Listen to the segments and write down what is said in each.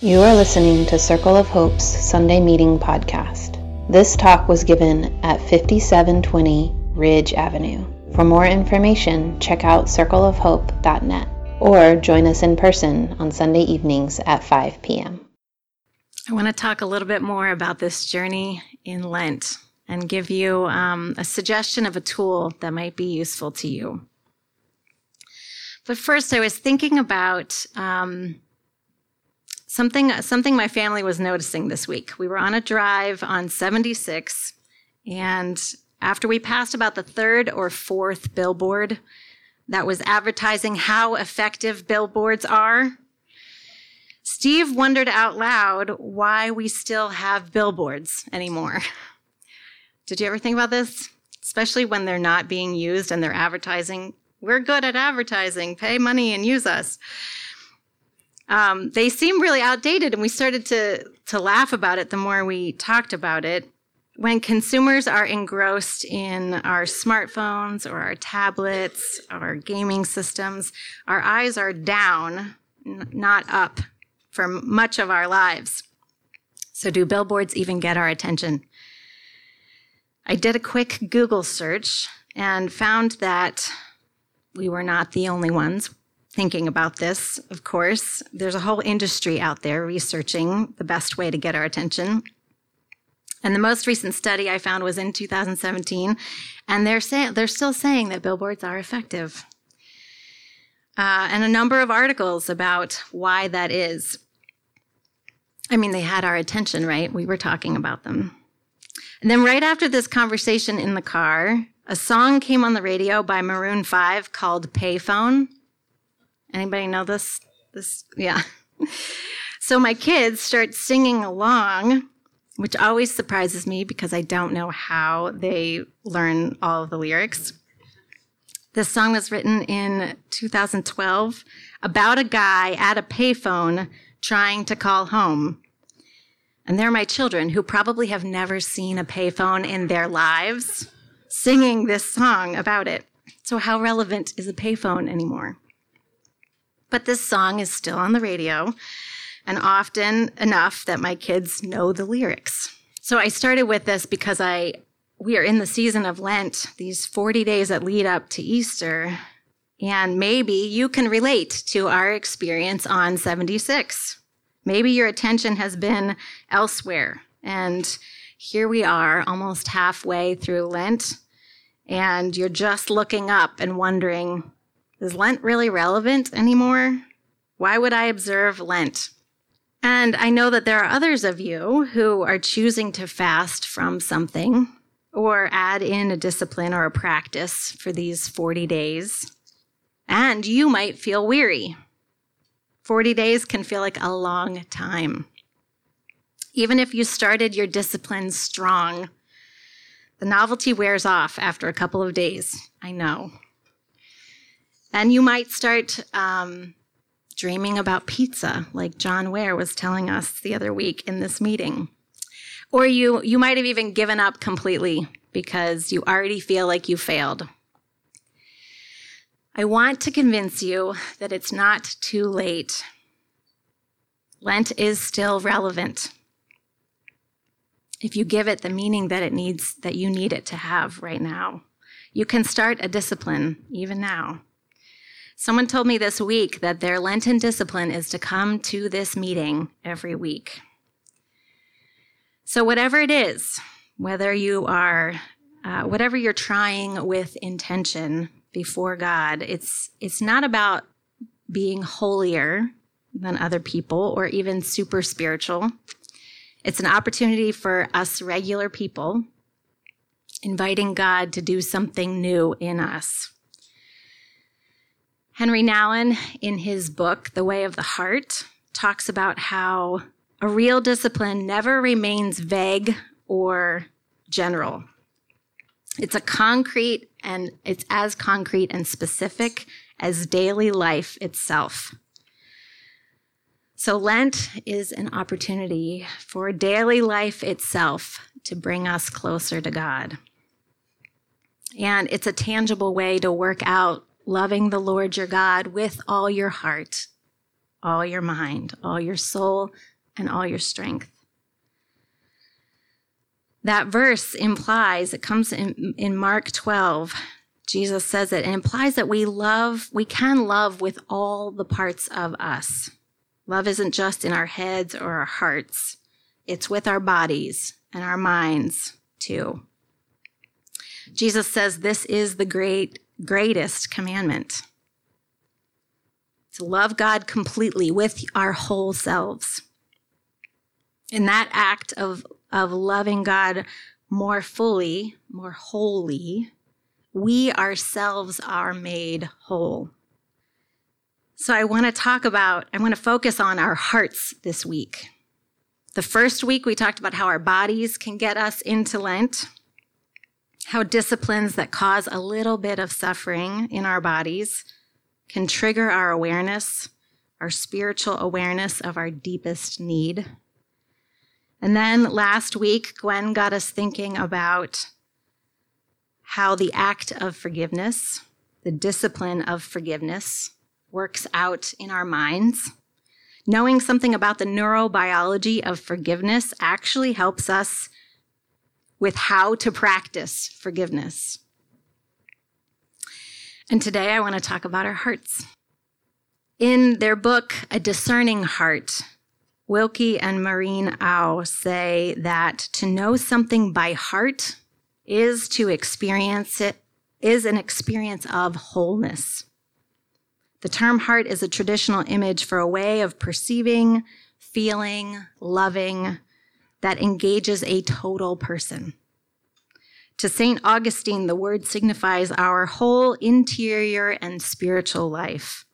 You are listening to Circle of Hope's Sunday Meeting Podcast. This talk was given at 5720 Ridge Avenue. For more information, check out circleofhope.net or join us in person on Sunday evenings at 5 p.m. I want to talk a little bit more about this journey in Lent and give you um, a suggestion of a tool that might be useful to you. But first, I was thinking about um, something something my family was noticing this week. We were on a drive on 76, and after we passed about the third or fourth billboard that was advertising how effective billboards are, Steve wondered out loud why we still have billboards anymore. Did you ever think about this? Especially when they're not being used and they're advertising we're good at advertising. Pay money and use us. Um, they seem really outdated, and we started to to laugh about it the more we talked about it. When consumers are engrossed in our smartphones or our tablets, our gaming systems, our eyes are down, n- not up, for much of our lives. So, do billboards even get our attention? I did a quick Google search and found that we were not the only ones thinking about this, of course. There's a whole industry out there researching the best way to get our attention. And the most recent study I found was in 2017, and they're saying they're still saying that billboards are effective. Uh, and a number of articles about why that is. I mean, they had our attention, right? We were talking about them. And then right after this conversation in the car, a song came on the radio by Maroon 5 called Payphone. Anybody know this? This yeah. so my kids start singing along, which always surprises me because I don't know how they learn all of the lyrics. This song was written in 2012 about a guy at a payphone trying to call home. And they're my children who probably have never seen a payphone in their lives singing this song about it. So, how relevant is a payphone anymore? But this song is still on the radio, and often enough that my kids know the lyrics. So, I started with this because I we are in the season of Lent, these 40 days that lead up to Easter, and maybe you can relate to our experience on 76. Maybe your attention has been elsewhere, and here we are, almost halfway through Lent, and you're just looking up and wondering, is Lent really relevant anymore? Why would I observe Lent? And I know that there are others of you who are choosing to fast from something or add in a discipline or a practice for these 40 days. And you might feel weary. 40 days can feel like a long time. Even if you started your discipline strong, the novelty wears off after a couple of days. I know. And you might start um, dreaming about pizza, like John Ware was telling us the other week in this meeting. Or you, you might have even given up completely because you already feel like you failed. I want to convince you that it's not too late. Lent is still relevant if you give it the meaning that it needs, that you need it to have right now. You can start a discipline even now. Someone told me this week that their Lenten discipline is to come to this meeting every week. So, whatever it is, whether you are, uh, whatever you're trying with intention before God, it's, it's not about being holier than other people or even super spiritual. It's an opportunity for us regular people inviting God to do something new in us. Henri Nouwen, in his book, The Way of the Heart, talks about how a real discipline never remains vague or general. It's a concrete and it's as concrete and specific as daily life itself. So, Lent is an opportunity for daily life itself to bring us closer to God. And it's a tangible way to work out loving the Lord your God with all your heart, all your mind, all your soul, and all your strength. That verse implies, it comes in, in Mark 12, Jesus says it, it implies that we love, we can love with all the parts of us. Love isn't just in our heads or our hearts, it's with our bodies and our minds too. Jesus says this is the great, greatest commandment to love God completely with our whole selves. In that act of, of loving God more fully, more wholly, we ourselves are made whole. So I want to talk about, I want to focus on our hearts this week. The first week, we talked about how our bodies can get us into Lent, how disciplines that cause a little bit of suffering in our bodies can trigger our awareness, our spiritual awareness of our deepest need. And then last week, Gwen got us thinking about how the act of forgiveness, the discipline of forgiveness, works out in our minds. Knowing something about the neurobiology of forgiveness actually helps us with how to practice forgiveness. And today I want to talk about our hearts. In their book, A Discerning Heart, Wilkie and Noreen Au say that to know something by heart is to experience it, is an experience of wholeness. The term heart is a traditional image for a way of perceiving, feeling, loving that engages a total person. To St. Augustine, the word signifies our whole interior and spiritual life.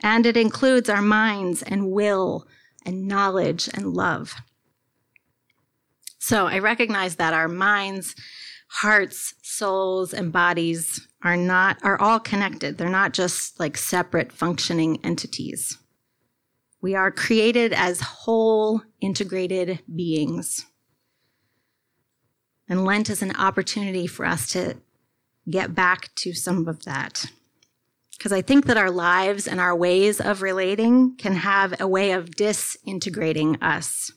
And it includes our minds and will and knowledge and love. So I recognize that our minds, hearts, souls, and bodies are not, are all connected. They're not just like separate functioning entities. We are created as whole, integrated beings. And Lent is an opportunity for us to get back to some of that. Because I think that our lives and our ways of relating can have a way of disintegrating us,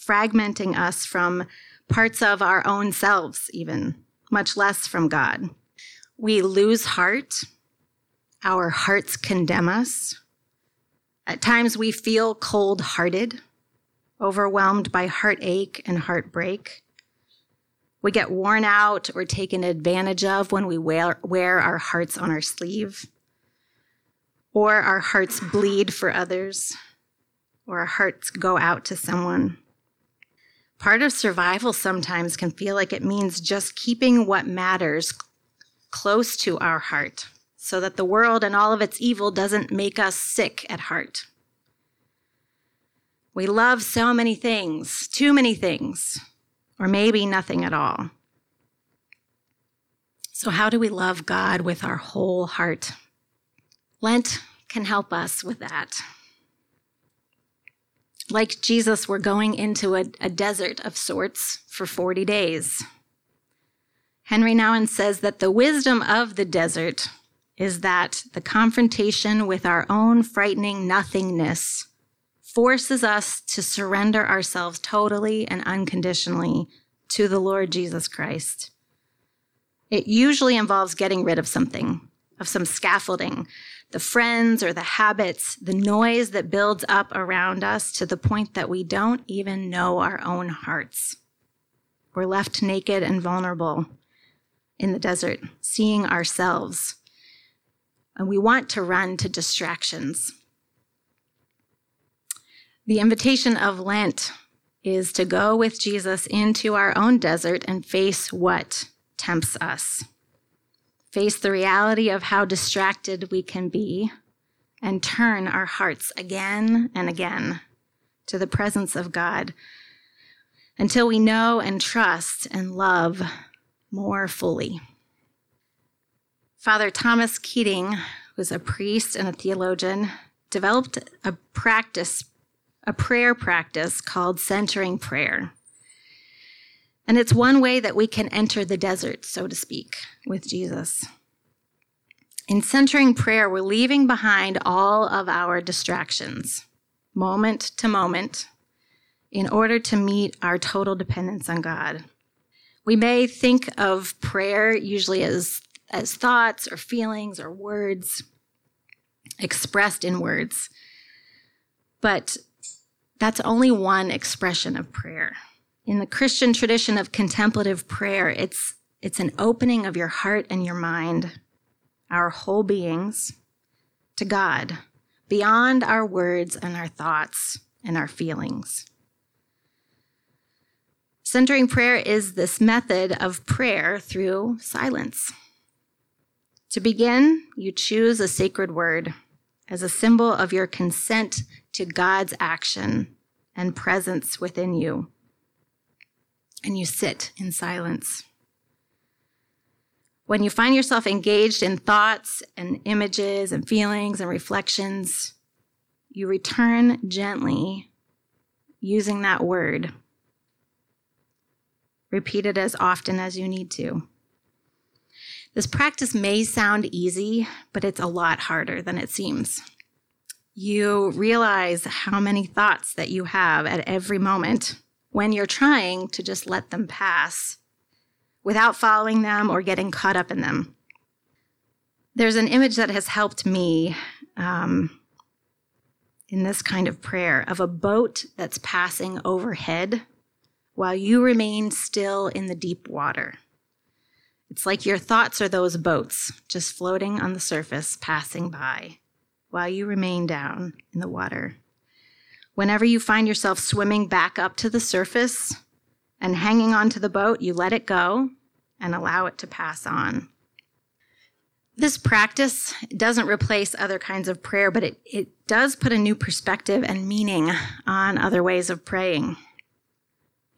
fragmenting us from parts of our own selves, even, much less from God. We lose heart. Our hearts condemn us. At times we feel cold hearted, overwhelmed by heartache and heartbreak. We get worn out or taken advantage of when we wear, wear our hearts on our sleeve, or our hearts bleed for others, or our hearts go out to someone. Part of survival sometimes can feel like it means just keeping what matters close to our heart so that the world and all of its evil doesn't make us sick at heart. We love so many things, too many things, or maybe nothing at all. So, how do we love God with our whole heart? Lent can help us with that. Like Jesus, we're going into a, a desert of sorts for 40 days. Henri Nouwen says that the wisdom of the desert is that the confrontation with our own frightening nothingness forces us to surrender ourselves totally and unconditionally to the Lord Jesus Christ. It usually involves getting rid of something, of some scaffolding, the friends or the habits, the noise that builds up around us to the point that we don't even know our own hearts. We're left naked and vulnerable in the desert, seeing ourselves. And we want to run to distractions. The invitation of Lent is to go with Jesus into our own desert and face what tempts us. Face the reality of how distracted we can be and turn our hearts again and again to the presence of God until we know and trust and love more fully. Father Thomas Keating was a priest and a theologian, developed a practice a prayer practice called centering prayer. And it's one way that we can enter the desert, so to speak, with Jesus. In centering prayer, we're leaving behind all of our distractions, moment to moment, in order to meet our total dependence on God. We may think of prayer usually as, as thoughts or feelings or words expressed in words, but that's only one expression of prayer. In the Christian tradition of contemplative prayer, it's, it's an opening of your heart and your mind, our whole beings, to God, beyond our words and our thoughts and our feelings. Centering prayer is this method of prayer through silence. To begin, you choose a sacred word as a symbol of your consent to God's action and presence within you. And you sit in silence. When you find yourself engaged in thoughts and images and feelings and reflections, you return gently using that word Repeat it as often as you need to. This practice may sound easy, but it's a lot harder than it seems. You realize how many thoughts that you have at every moment when you're trying to just let them pass without following them or getting caught up in them. There's an image that has helped me um, in this kind of prayer of a boat that's passing overhead while you remain still in the deep water. It's like your thoughts are those boats just floating on the surface, passing by, while you remain down in the water. Whenever you find yourself swimming back up to the surface and hanging onto the boat, you let it go and allow it to pass on. This practice doesn't replace other kinds of prayer, but it, it does put a new perspective and meaning on other ways of praying.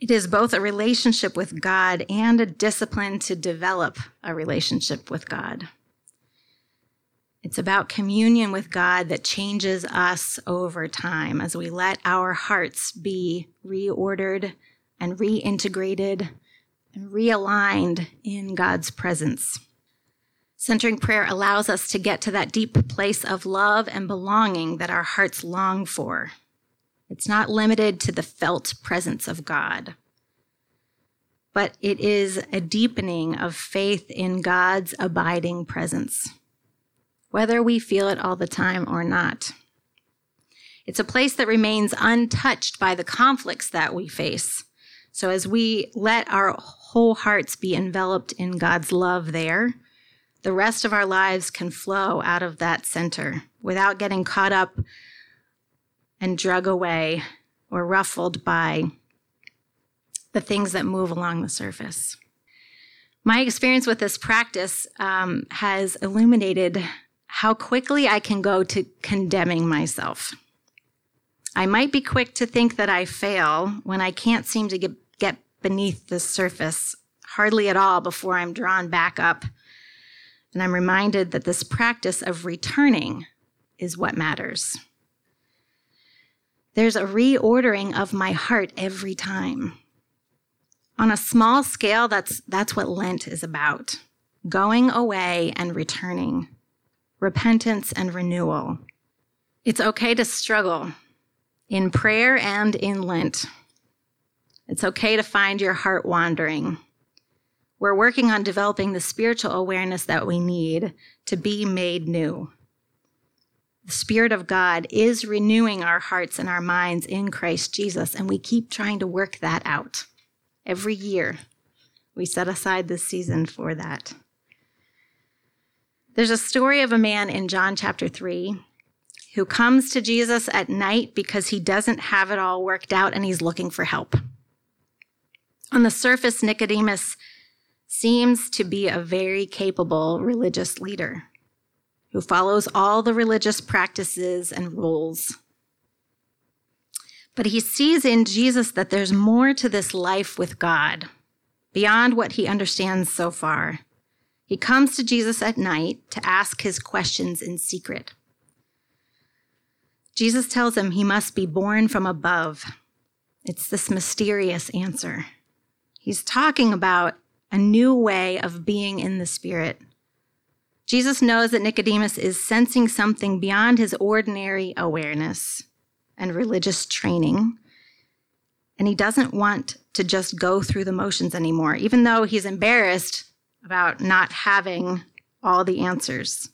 It is both a relationship with God and a discipline to develop a relationship with God. It's about communion with God that changes us over time as we let our hearts be reordered and reintegrated and realigned in God's presence. Centering prayer allows us to get to that deep place of love and belonging that our hearts long for. It's not limited to the felt presence of God, but it is a deepening of faith in God's abiding presence, whether we feel it all the time or not. It's a place that remains untouched by the conflicts that we face. So as we let our whole hearts be enveloped in God's love there, the rest of our lives can flow out of that center without getting caught up and drug away or ruffled by the things that move along the surface. My experience with this practice um, has illuminated how quickly I can go to condemning myself. I might be quick to think that I fail when I can't seem to get, get beneath the surface hardly at all before I'm drawn back up. And I'm reminded that this practice of returning is what matters. There's a reordering of my heart every time. On a small scale, that's, that's what Lent is about going away and returning, repentance and renewal. It's okay to struggle in prayer and in Lent. It's okay to find your heart wandering. We're working on developing the spiritual awareness that we need to be made new. The Spirit of God is renewing our hearts and our minds in Christ Jesus, and we keep trying to work that out. Every year, we set aside this season for that. There's a story of a man in John chapter 3 who comes to Jesus at night because he doesn't have it all worked out and he's looking for help. On the surface, Nicodemus seems to be a very capable religious leader who follows all the religious practices and rules. But he sees in Jesus that there's more to this life with God beyond what he understands so far. He comes to Jesus at night to ask his questions in secret. Jesus tells him he must be born from above. It's this mysterious answer. He's talking about a new way of being in the Spirit Jesus knows that Nicodemus is sensing something beyond his ordinary awareness and religious training. And he doesn't want to just go through the motions anymore, even though he's embarrassed about not having all the answers.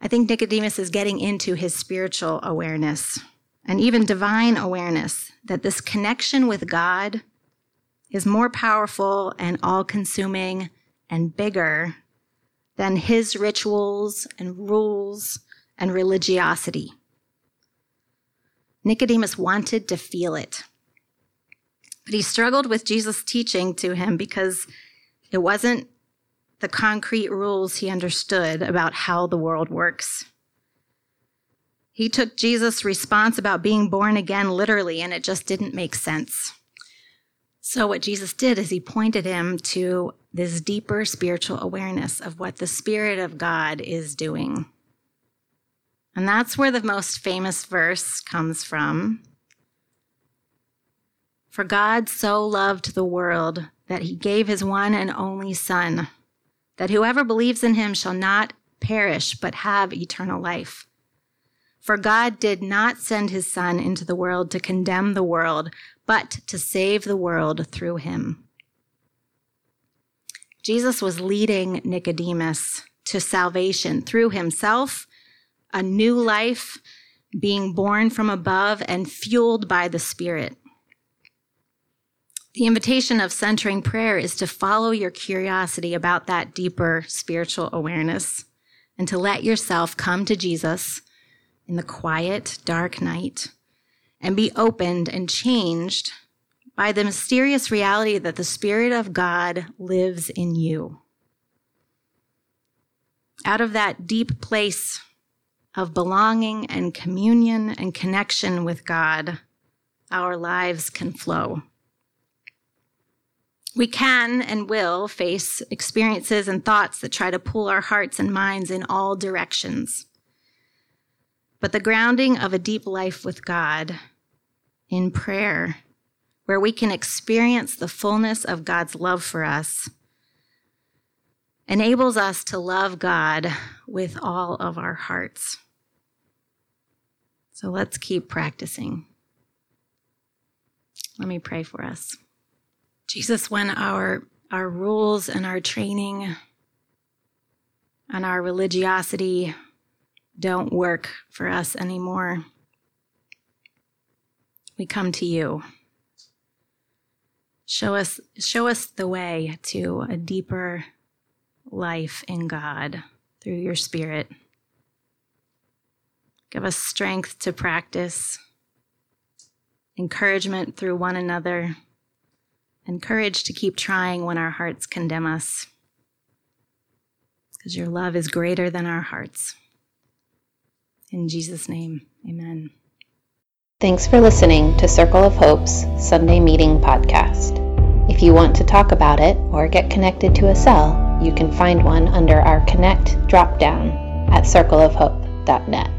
I think Nicodemus is getting into his spiritual awareness and even divine awareness that this connection with God is more powerful and all consuming and bigger than his rituals and rules and religiosity. Nicodemus wanted to feel it. But he struggled with Jesus' teaching to him because it wasn't the concrete rules he understood about how the world works. He took Jesus' response about being born again literally, and it just didn't make sense. So, what Jesus did is he pointed him to this deeper spiritual awareness of what the Spirit of God is doing. And that's where the most famous verse comes from. For God so loved the world that he gave his one and only Son, that whoever believes in him shall not perish but have eternal life. For God did not send his Son into the world to condemn the world, but to save the world through him. Jesus was leading Nicodemus to salvation through himself, a new life, being born from above and fueled by the Spirit. The invitation of centering prayer is to follow your curiosity about that deeper spiritual awareness and to let yourself come to Jesus in the quiet, dark night and be opened and changed by the mysterious reality that the Spirit of God lives in you. Out of that deep place of belonging and communion and connection with God, our lives can flow. We can and will face experiences and thoughts that try to pull our hearts and minds in all directions. But the grounding of a deep life with God in prayer, where we can experience the fullness of God's love for us, enables us to love God with all of our hearts. So let's keep practicing. Let me pray for us. Jesus, when our, our rules and our training and our religiosity don't work for us anymore, we come to you. Show us, show us the way to a deeper life in God through your Spirit. Give us strength to practice, encouragement through one another, and courage to keep trying when our hearts condemn us. Because your love is greater than our hearts. In Jesus' name, amen. Thanks for listening to Circle of Hope's Sunday Meeting Podcast. If you want to talk about it or get connected to a cell, you can find one under our Connect dropdown at circleofhope.net.